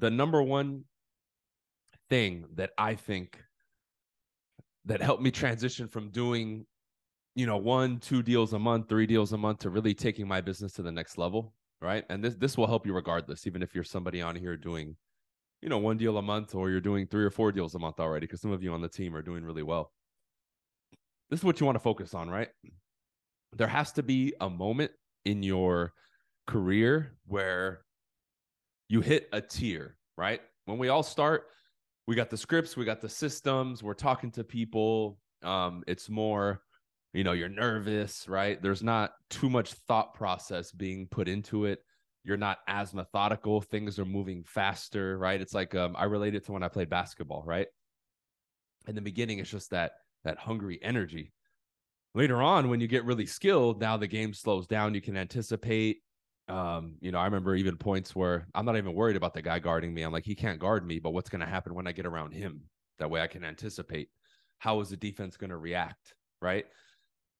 the number one thing that I think that helped me transition from doing, you know, one, two deals a month, three deals a month to really taking my business to the next level, right? And this this will help you regardless, even if you're somebody on here doing, you know, one deal a month or you're doing three or four deals a month already, because some of you on the team are doing really well. This is what you want to focus on, right? There has to be a moment in your career where you hit a tier, right? When we all start, we got the scripts, we got the systems, we're talking to people. Um, it's more, you know, you're nervous, right? There's not too much thought process being put into it. You're not as methodical. Things are moving faster, right? It's like um, I relate it to when I played basketball, right? In the beginning, it's just that that hungry energy. Later on, when you get really skilled, now the game slows down. You can anticipate. Um, you know, I remember even points where I'm not even worried about the guy guarding me. I'm like, he can't guard me, but what's going to happen when I get around him? That way I can anticipate how is the defense going to react, right?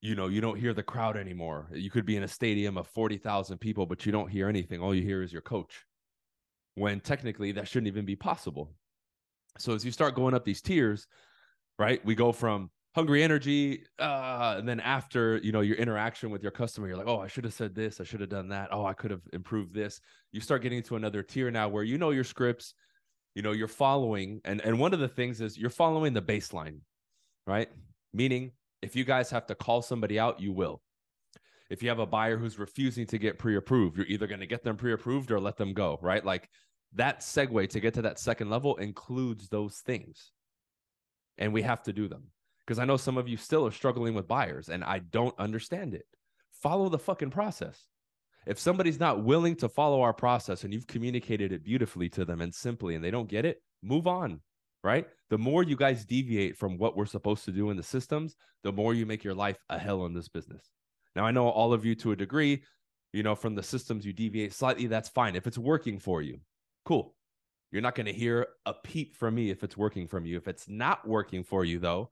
You know, you don't hear the crowd anymore. You could be in a stadium of 40,000 people, but you don't hear anything. All you hear is your coach. When technically that shouldn't even be possible. So as you start going up these tiers, right? We go from hungry energy uh and then after you know your interaction with your customer you're like oh i should have said this i should have done that oh i could have improved this. You start getting to another tier now where you know your scripts you know you're following and and one of the things is you're following the baseline right? Meaning if you guys have to call somebody out you will. If you have a buyer who's refusing to get pre-approved you're either going to get them pre-approved or let them go right? Like that segue to get to that second level includes those things and we have to do them because I know some of you still are struggling with buyers and I don't understand it. Follow the fucking process. If somebody's not willing to follow our process and you've communicated it beautifully to them and simply and they don't get it, move on, right? The more you guys deviate from what we're supposed to do in the systems, the more you make your life a hell in this business. Now, I know all of you to a degree, you know, from the systems you deviate slightly, that's fine. If it's working for you, cool. You're not going to hear a peep from me if it's working from you. If it's not working for you, though,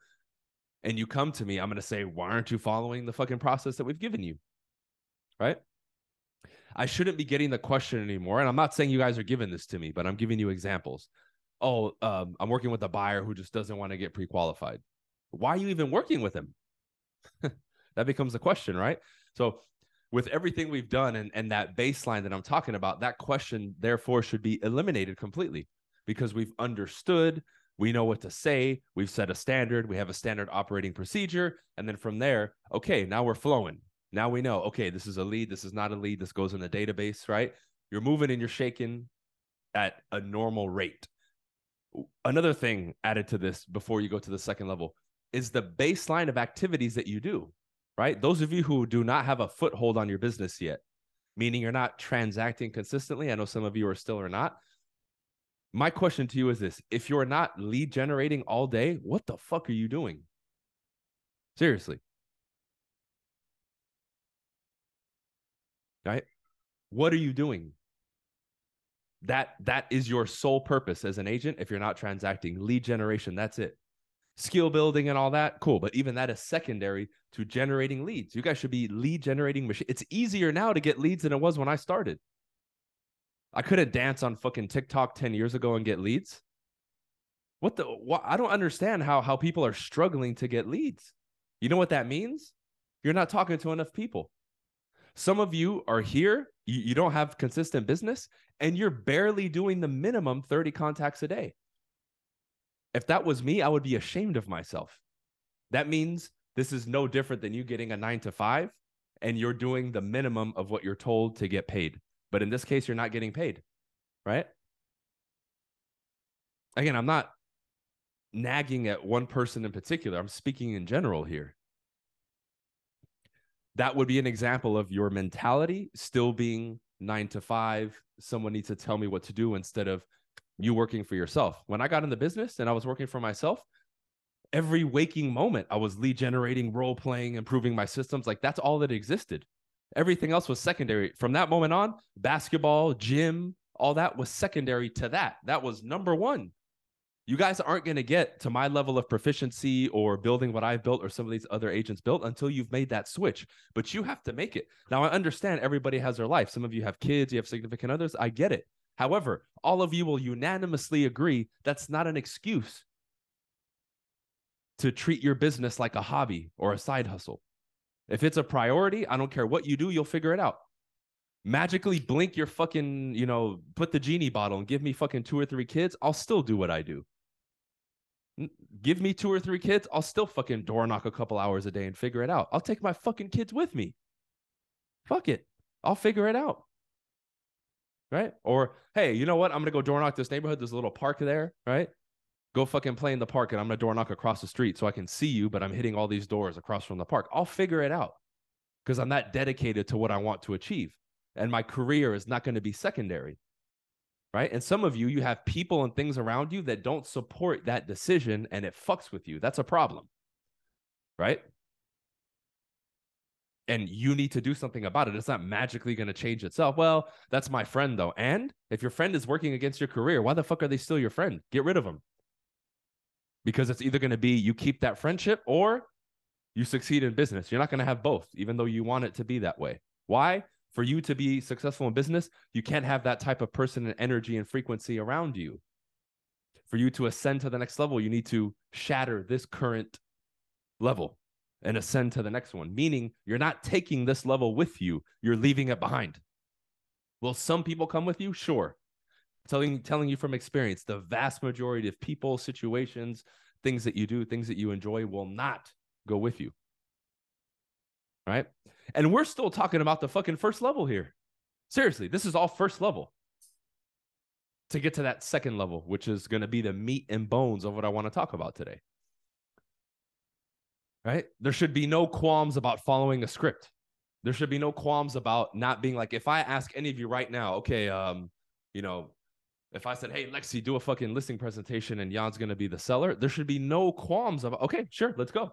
and you come to me, I'm going to say, why aren't you following the fucking process that we've given you? Right? I shouldn't be getting the question anymore. And I'm not saying you guys are giving this to me, but I'm giving you examples. Oh, um, I'm working with a buyer who just doesn't want to get pre qualified. Why are you even working with him? that becomes a question, right? So, with everything we've done and, and that baseline that I'm talking about, that question, therefore, should be eliminated completely because we've understood we know what to say. We've set a standard. We have a standard operating procedure. And then from there, okay, now we're flowing. Now we know, okay, this is a lead. This is not a lead. This goes in the database, right? You're moving and you're shaking at a normal rate. Another thing added to this before you go to the second level is the baseline of activities that you do, right? Those of you who do not have a foothold on your business yet, meaning you're not transacting consistently. I know some of you are still or not my question to you is this if you're not lead generating all day, what the fuck are you doing? Seriously. Right? What are you doing? That that is your sole purpose as an agent if you're not transacting lead generation, that's it. Skill building and all that, cool, but even that is secondary to generating leads. You guys should be lead generating machine. It's easier now to get leads than it was when I started. I couldn't dance on fucking TikTok 10 years ago and get leads. What the what, I don't understand how how people are struggling to get leads. You know what that means? You're not talking to enough people. Some of you are here, you, you don't have consistent business, and you're barely doing the minimum 30 contacts a day. If that was me, I would be ashamed of myself. That means this is no different than you getting a nine to five and you're doing the minimum of what you're told to get paid. But in this case, you're not getting paid, right? Again, I'm not nagging at one person in particular. I'm speaking in general here. That would be an example of your mentality still being nine to five. Someone needs to tell me what to do instead of you working for yourself. When I got in the business and I was working for myself, every waking moment I was lead generating, role playing, improving my systems. Like that's all that existed. Everything else was secondary. From that moment on, basketball, gym, all that was secondary to that. That was number one. You guys aren't going to get to my level of proficiency or building what I've built or some of these other agents built until you've made that switch. But you have to make it. Now, I understand everybody has their life. Some of you have kids, you have significant others. I get it. However, all of you will unanimously agree that's not an excuse to treat your business like a hobby or a side hustle. If it's a priority, I don't care what you do, you'll figure it out. Magically blink your fucking, you know, put the genie bottle and give me fucking two or three kids, I'll still do what I do. Give me two or three kids, I'll still fucking door knock a couple hours a day and figure it out. I'll take my fucking kids with me. Fuck it. I'll figure it out. Right? Or, hey, you know what? I'm gonna go door knock this neighborhood. There's a little park there, right? Go fucking play in the park and I'm gonna door knock across the street so I can see you, but I'm hitting all these doors across from the park. I'll figure it out because I'm that dedicated to what I want to achieve. And my career is not to be secondary. Right. And some of you, you have people and things around you that don't support that decision and it fucks with you. That's a problem. Right. And you need to do something about it. It's not magically going to change itself. Well, that's my friend, though. And if your friend is working against your career, why the fuck are they still your friend? Get rid of them because it's either going to be you keep that friendship or you succeed in business. You're not going to have both, even though you want it to be that way. Why? For you to be successful in business, you can't have that type of person and energy and frequency around you. For you to ascend to the next level, you need to shatter this current level and ascend to the next one, meaning you're not taking this level with you, you're leaving it behind. Will some people come with you? Sure telling telling you from experience the vast majority of people situations things that you do things that you enjoy will not go with you. Right? And we're still talking about the fucking first level here. Seriously this is all first level. To get to that second level which is going to be the meat and bones of what i want to talk about today. Right? There should be no qualms about following a script. There should be no qualms about not being like if i ask any of you right now okay um you know if I said, "Hey, Lexi, do a fucking listing presentation," and Jan's to be the seller, there should be no qualms about. Okay, sure, let's go.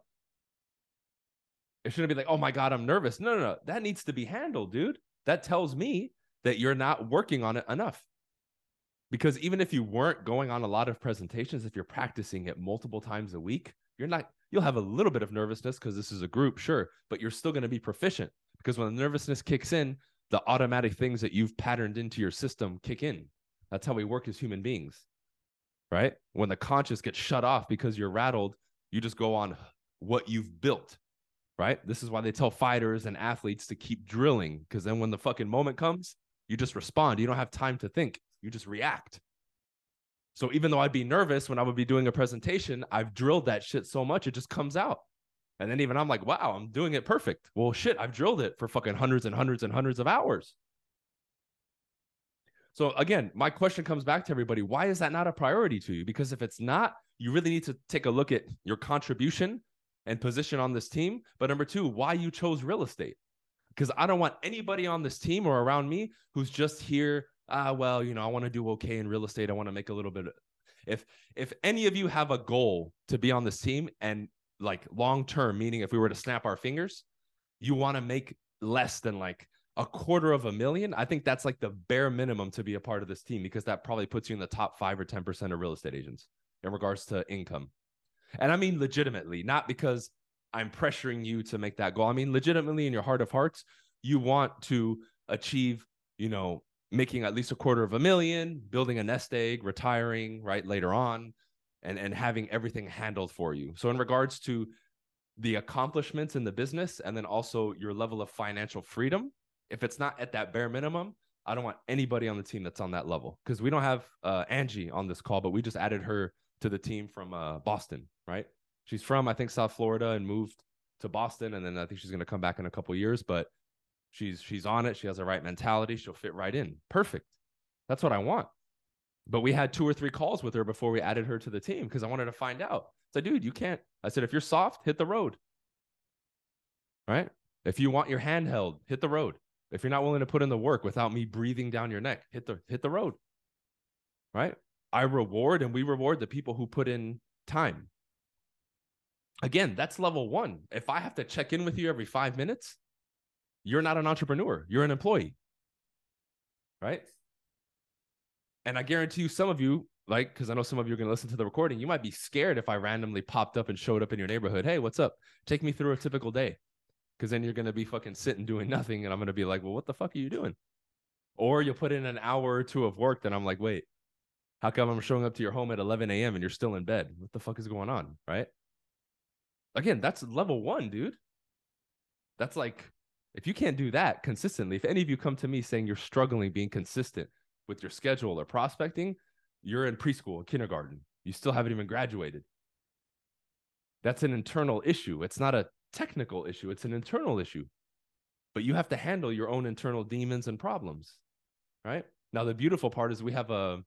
It shouldn't be like, "Oh my god, I'm nervous." No, no, no. That needs to be handled, dude. That tells me that you're not working on it enough. Because even if you weren't going on a lot of presentations, if you're practicing it multiple times a week, you're not. You'll have a little bit of nervousness because this is a group, sure, but you're still to be proficient. Because when the nervousness kicks in, the automatic things that you've patterned into your system kick in that's how we work as human beings, right? When the conscious gets shut off because you're rattled, you just go on what you've built, right? This is why they tell fighters and athletes to keep drilling because then when the fucking moment comes, you just respond. You don't have time to think, you just react. So even though I'd be nervous when I would be doing a presentation, I've drilled that shit so much it just comes out. And then even I'm like, wow, I'm doing it perfect. Well, shit, I've drilled it for fucking hundreds and hundreds and hundreds of hours. So again, my question comes back to everybody. Why is that not a priority to you? Because if it's not, you really need to take a look at your contribution and position on this team. But number two, why you chose real estate. Because I don't want anybody on this team or around me who's just here. Ah, well, you know, I want to do okay in real estate. I want to make a little bit. Of... If if any of you have a goal to be on this team and like long term, meaning if we were to snap our fingers, you want to make less than like a quarter of a million, I think that's like the bare minimum to be a part of this team because that probably puts you in the top five or 10% of real estate agents in regards to income. And I mean, legitimately, not because I'm pressuring you to make that goal. I mean, legitimately, in your heart of hearts, you want to achieve, you know, making at least a quarter of a million, building a nest egg, retiring right later on, and, and having everything handled for you. So, in regards to the accomplishments in the business and then also your level of financial freedom, if it's not at that bare minimum, I don't want anybody on the team that's on that level because we don't have uh, Angie on this call, but we just added her to the team from uh, Boston, right? She's from I think South Florida and moved to Boston, and then I think she's going to come back in a couple years. But she's she's on it. She has the right mentality. She'll fit right in. Perfect. That's what I want. But we had two or three calls with her before we added her to the team because I wanted to find out. So, dude, you can't. I said, if you're soft, hit the road. Right? If you want your hand held, hit the road. If you're not willing to put in the work without me breathing down your neck, hit the hit the road. Right? I reward and we reward the people who put in time. Again, that's level 1. If I have to check in with you every 5 minutes, you're not an entrepreneur, you're an employee. Right? And I guarantee you some of you like because I know some of you are going to listen to the recording, you might be scared if I randomly popped up and showed up in your neighborhood. Hey, what's up? Take me through a typical day because then you're going to be fucking sitting doing nothing and i'm going to be like well what the fuck are you doing Or you'll put in an hour or two of work, then I'm like, wait, how come I'm showing up to your home at 11 a.m. and you're still in bed? What the fuck is going on? Right. Again, that's level one, dude. That's like, if you can't do that consistently, if any of you come to me saying you're struggling being consistent with your schedule or prospecting, you're in preschool, kindergarten. You still haven't even graduated. That's an internal issue. It's not a technical issue, it's an internal issue. But you have to handle your own internal demons and problems. Right? Now the beautiful part is we have a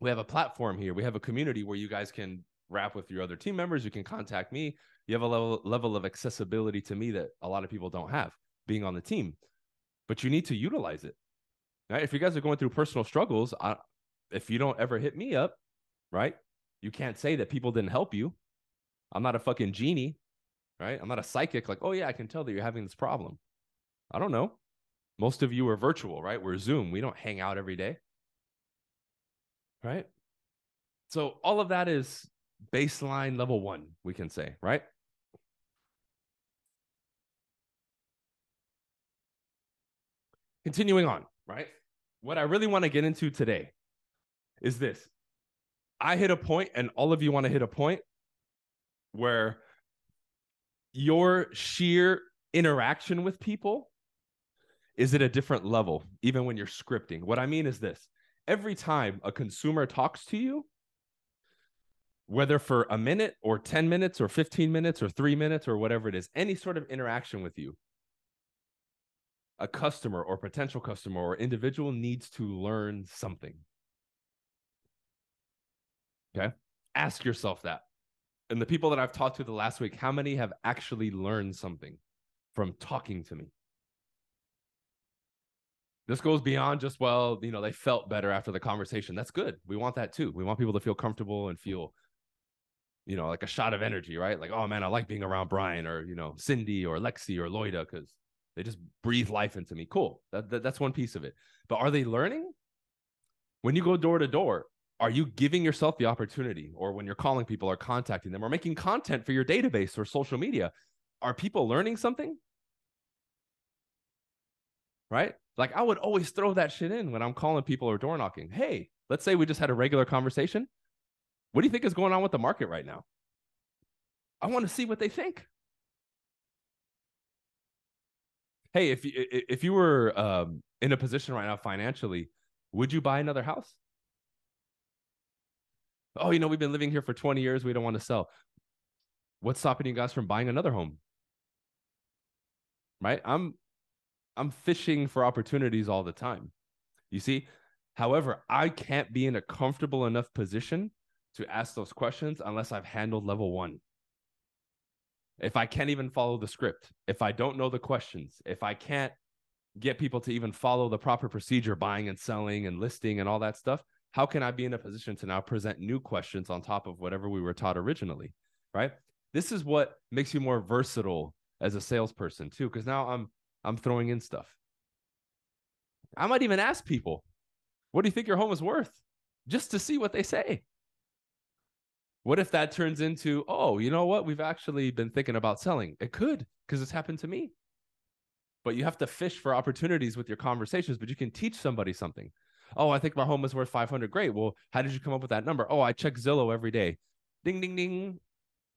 we have a platform here. We have a community where you guys can rap with your other team members. You can contact me. You have a level level of accessibility to me that a lot of people don't have being on the team. But you need to utilize it. Right? If you guys are going through personal struggles, I, if you don't ever hit me up, right? You can't say that people didn't help you. I'm not a fucking genie, right? I'm not a psychic like, "Oh yeah, I can tell that you're having this problem." I don't know. Most of you are virtual, right? We're Zoom. We don't hang out every day right? So all of that is baseline level one, we can say, right? Continuing on, right? What I really want to get into today is this. I hit a point, and all of you want to hit a point where your sheer interaction with people is at a different level, even when you're scripting. What I mean is this every time a consumer talks to you, whether for a minute or 10 minutes or 15 minutes or three minutes or whatever it is, any sort of interaction with you, a customer or potential customer or individual needs to learn something. Okay. Ask yourself that. And the people that I've talked to the last week, how many have actually learned something from talking to me? This goes beyond just, well, you know, they felt better after the conversation. That's good. We want that too. We want people to feel comfortable and feel, you know, like a shot of energy, right? Like, oh man, I like being around Bryan or, you know, Cindy or Lexi or Loida because they just breathe life into me. Cool. That, that, that's one piece of it. But are they learning? When you go door to door, are you giving yourself the opportunity or when you're calling people or contacting them or making content for your database or social media are people learning something right like I would always throw that shit in when I'm calling people or door knocking. Hey, let's say we just had a regular conversation. What do you think is going on with the market right now? I want to see what they think. Hey, if you if you were um, in a position right now financially, would you buy another house? Oh, you know, we've been living here for 20 years. We don't want to sell. What's stopping you guys from buying another home? Right? I'm I'm fishing for opportunities all the time. You see? However, I can't be in a comfortable enough position to ask those questions unless I've handled level one. If I can't even follow the script, if I don't know the questions, if I can't get people to even follow the proper procedure, buying and selling and listing and all that stuff, how can I be in a position to now present new questions on top of whatever we were taught originally? Right. This is what makes you more versatile as a salesperson, too, because now I'm I'm throwing in stuff. I might even ask people, what do you think your home is worth? Just to see what they say. What if that turns into, oh, you know what? We've actually been thinking about selling. It could, because it's happened to me. But you have to fish for opportunities with your conversations, but you can teach somebody something. Oh, I think my home is worth 500. Great. Well, how did you come up with that number? Oh, I check Zillow every day. Ding, ding, ding.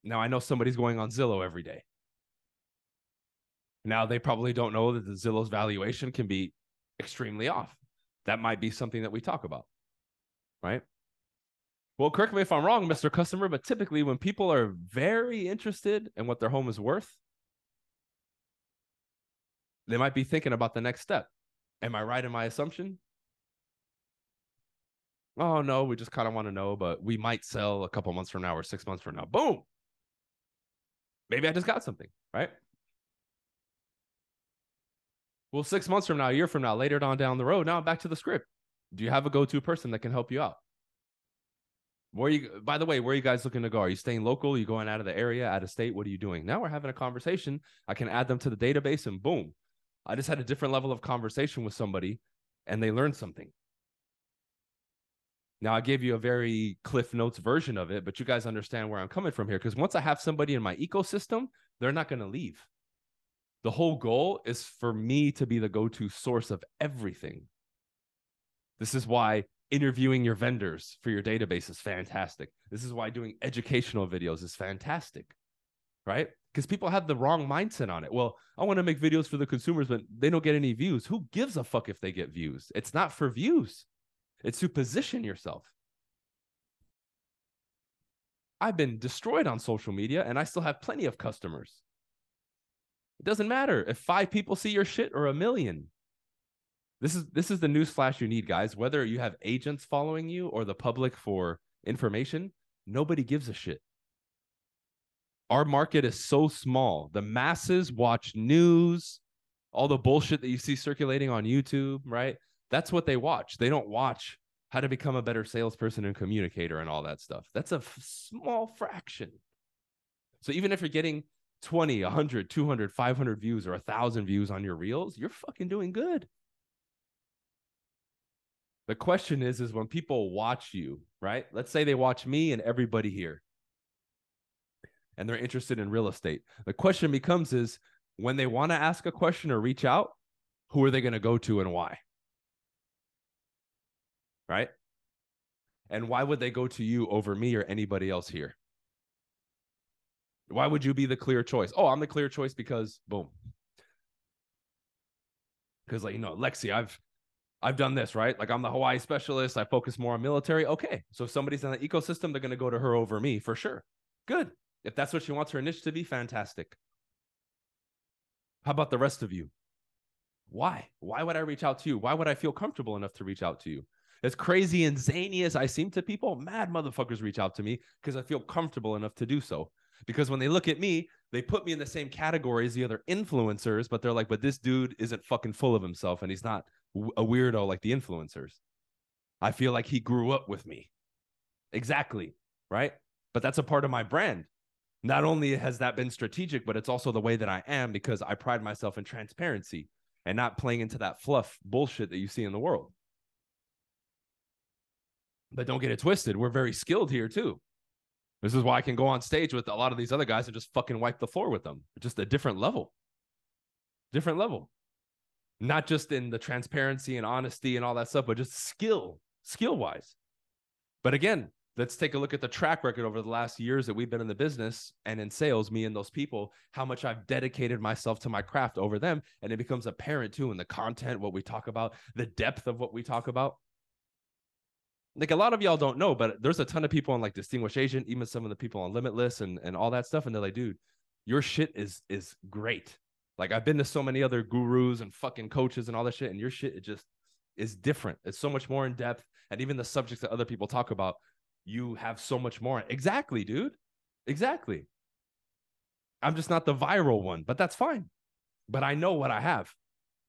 Now I know somebody's going on Zillow every day. Now they probably don't know that the Zillow's valuation can be extremely off. That might be something that we talk about, right? Well, correct me if I'm wrong, Mr. Customer, but typically when people are very interested in what their home is worth, they might be thinking about the next step. Am I right in my assumption? Oh no, we just kind of want to know, but we might sell a couple months from now or six months from now. Boom. Maybe I just got something, right? Well, six months from now, a year from now, later on down the road, now back to the script. Do you have a go-to person that can help you out? Where you by the way, where are you guys looking to go? Are you staying local? Are you going out of the area, out of state? What are you doing? Now we're having a conversation. I can add them to the database and boom. I just had a different level of conversation with somebody and they learned something. Now I gave you a very Cliff Notes version of it, but you guys understand where I'm coming from here. Because once I have somebody in my ecosystem, they're not going to leave. The whole goal is for me to be the go to source of everything. This is why interviewing your vendors for your database is fantastic. This is why doing educational videos is fantastic, right? Because people have the wrong mindset on it. Well, I want to make videos for the consumers, but they don't get any views. Who gives a fuck if they get views? It's not for views, it's to position yourself. I've been destroyed on social media and I still have plenty of customers. It doesn't matter if five people see your shit or a million. This is this is the news flash you need, guys. Whether you have agents following you or the public for information, nobody gives a shit. Our market is so small. The masses watch news, all the bullshit that you see circulating on YouTube, right? That's what they watch. They don't watch how to become a better salesperson and communicator and all that stuff. That's a f- small fraction. So even if you're getting 20, 100, 200, 500 views or 1,000 views on your reels, you're fucking doing good. The question is, is when people watch you, right? Let's say they watch me and everybody here, and they're interested in real estate. The question becomes is when they want to ask a question or reach out, who are they going to go to and why? Right? And why would they go to you over me or anybody else here? Why would you be the clear choice? Oh, I'm the clear choice because boom. Because like you know, Lexi, I've I've done this, right? Like I'm the Hawaii specialist. I focus more on military. Okay. So if somebody's in the ecosystem, they're to go to her over me for sure. Good. If that's what she wants her niche to be, fantastic. How about the rest of you? Why? Why would I reach out to you? Why would I feel comfortable enough to reach out to you? As crazy and zany as I seem to people, mad motherfuckers reach out to me because I feel comfortable enough to do so. Because when they look at me, they put me in the same category as the other influencers, but they're like, but this dude isn't fucking full of himself and he's not a weirdo like the influencers. I feel like he grew up with me. Exactly. Right. But that's a part of my brand. Not only has that been strategic, but it's also the way that I am because I pride myself in transparency and not playing into that fluff bullshit that you see in the world. But don't get it twisted. We're very skilled here too. This is why I can go on stage with a lot of these other guys and just fucking wipe the floor with them. Just a different level. Different level not just in the transparency and honesty and all that stuff, but just skill, skill wise. But again, let's take a look at the track record over the last years that we've been in the business and in sales, me and those people, how much I've dedicated myself to my craft over them. And it becomes apparent too in the content, what we talk about, the depth of what we talk about. Like a lot of y'all don't know, but there's a ton of people on like Distinguished Agent, even some of the people on Limitless and, and all that stuff. And they're like, dude, your shit is is great. Like I've been to so many other gurus and fucking coaches and all that shit, and your shit it just is different. It's so much more in depth, and even the subjects that other people talk about, you have so much more. Exactly, dude. Exactly. I'm just not the viral one, but that's fine. But I know what I have.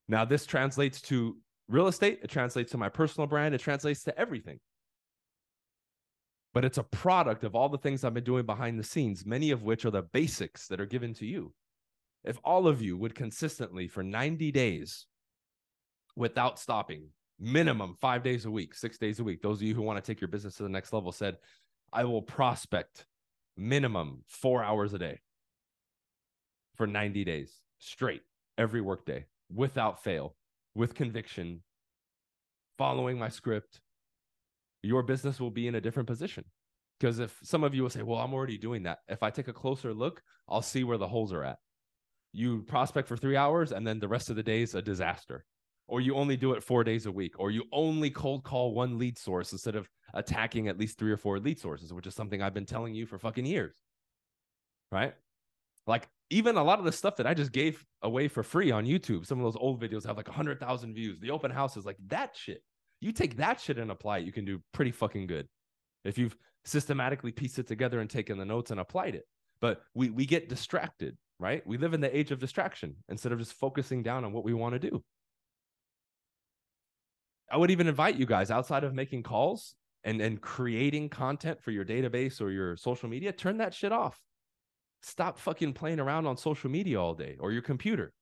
Now this translates to real estate. It translates to my personal brand. It translates to everything. But it's a product of all the things I've been doing behind the scenes, many of which are the basics that are given to you. If all of you would consistently for 90 days without stopping, minimum five days a week, six days a week, those of you who want to take your business to the next level said, I will prospect minimum four hours a day for 90 days straight, every workday, without fail, with conviction, following my script, your business will be in a different position. Because if some of you will say, Well, I'm already doing that. If I take a closer look, I'll see where the holes are at. You prospect for three hours and then the rest of the day is a disaster. Or you only do it four days a week or you only cold call one lead source instead of attacking at least three or four lead sources which is something i've been telling you for fucking years. Right? Like even a lot of the stuff that i just gave away for free on youtube some of those old videos have like 100000 views. The open house is like that shit you take that shit and apply it you can do pretty fucking good if you've systematically pieced it together and taken the notes and applied it but we we get distracted right? We live in the age of distraction instead of just focusing down on what we want to do. I would even invite you guys outside of making calls and, and creating content for your database or your social media, turn that shit off. Stop fucking playing around on social media all day or your computer.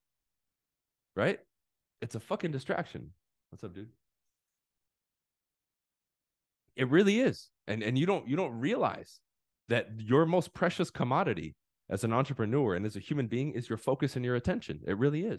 Right? It's a fucking distraction. What's up, dude? It really is. And and you don't you don't realize that your most precious commodity as an entrepreneur and as a human being is your focus and your attention. It really is.